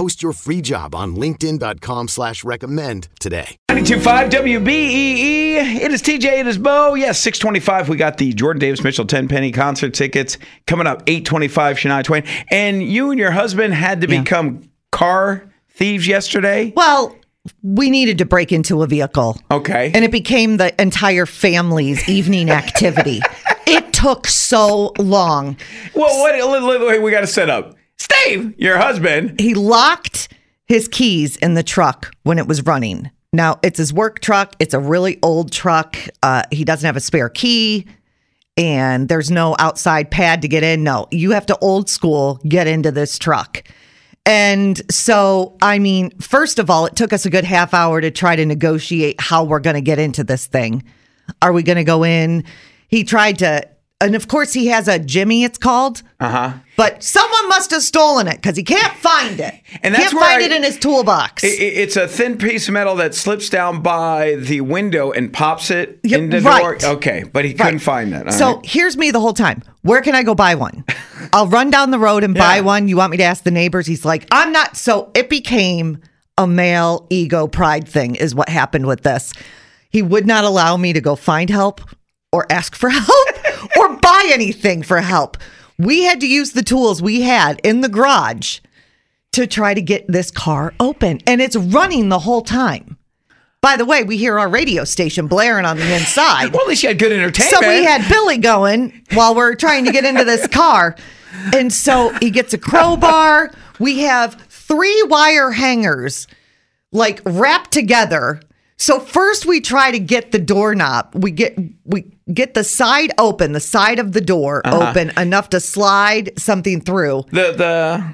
Post your free job on linkedin.com slash recommend today. 925 WBEE. It is TJ, it is Bo. Yes, 625. We got the Jordan Davis Mitchell Tenpenny concert tickets coming up 825 Shania Twain. And you and your husband had to become car thieves yesterday. Well, we needed to break into a vehicle. Okay. And it became the entire family's evening activity. it took so long. Well, what? Wait, wait, wait, we got to set up. Steve, your husband. He locked his keys in the truck when it was running. Now, it's his work truck. It's a really old truck. Uh, he doesn't have a spare key and there's no outside pad to get in. No, you have to old school get into this truck. And so, I mean, first of all, it took us a good half hour to try to negotiate how we're going to get into this thing. Are we going to go in? He tried to, and of course, he has a Jimmy, it's called. Uh huh. But someone must have stolen it because he can't find it. And that's can't where find I- it in his toolbox. It, it- it's a thin piece of metal that slips down by the window and pops it Yeah, in the right. door. Okay, but he couldn't find that. All so right. here's me the whole time. Where can I go buy one? I'll run down the road and buy one. You want me to ask the neighbors? He's like, I'm not. So it became a male ego pride thing, is what happened with this. He would not allow me to go find help or ask for help or buy anything for help. We had to use the tools we had in the garage to try to get this car open, and it's running the whole time. By the way, we hear our radio station blaring on the inside. well, at least you had good entertainment. So we had Billy going while we're trying to get into this car. And so he gets a crowbar. We have three wire hangers like wrapped together. So first we try to get the doorknob. We get we get the side open, the side of the door uh-huh. open enough to slide something through. the the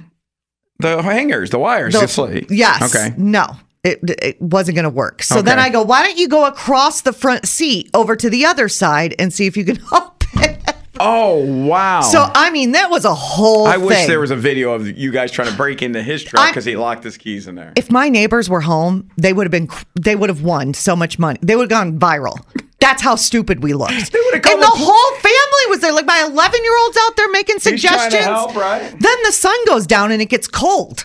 the hangers, the wires. The- just like- yes. Okay. No. It, it wasn't going to work. So then I go, why don't you go across the front seat over to the other side and see if you can open it? Oh wow. So I mean, that was a whole. I wish there was a video of you guys trying to break into his truck because he locked his keys in there. If my neighbors were home, they would have been. They would have won so much money. They would have gone viral. That's how stupid we looked. They would have called and the the whole family was there. Like my 11 year old's out there making suggestions. help, right? Then the sun goes down and it gets cold.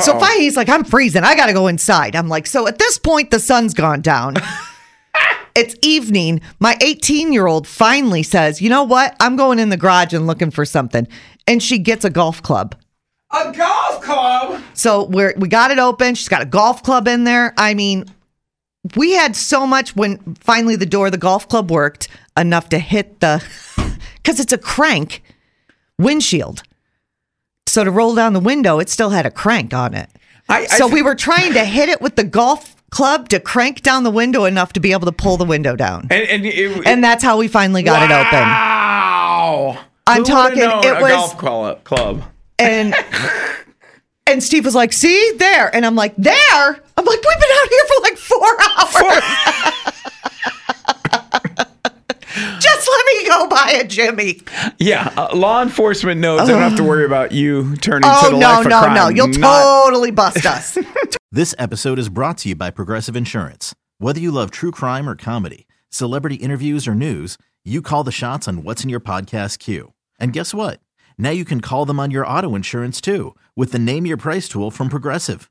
So Uh-oh. finally, he's like, "I'm freezing. I got to go inside." I'm like, "So at this point, the sun's gone down." It's evening. My 18 year old finally says, You know what? I'm going in the garage and looking for something. And she gets a golf club. a golf club. So we're we got it open. She's got a golf club in there. I mean, we had so much when finally the door of the golf club worked enough to hit the because it's a crank windshield. So to roll down the window, it still had a crank on it. I, I So th- we were trying to hit it with the golf club to crank down the window enough to be able to pull the window down. and and, it, And that's how we finally got it open. Wow. I'm Who talking- it a was- golf club. club. And and Steve was like, "See there," and I'm like, "There." I'm like, "We've been out here for like four hours. Just let me go buy a Jimmy." Yeah, uh, law enforcement knows I don't have to worry about you turning to Oh the no, life of no, crime. no! You'll Not- totally bust us. This episode is brought to you by Progressive Insurance. Whether you love true crime or comedy, celebrity interviews or news, you call the shots on what's in your podcast queue. And guess what? Now you can call them on your auto insurance too with the Name Your Price tool from Progressive.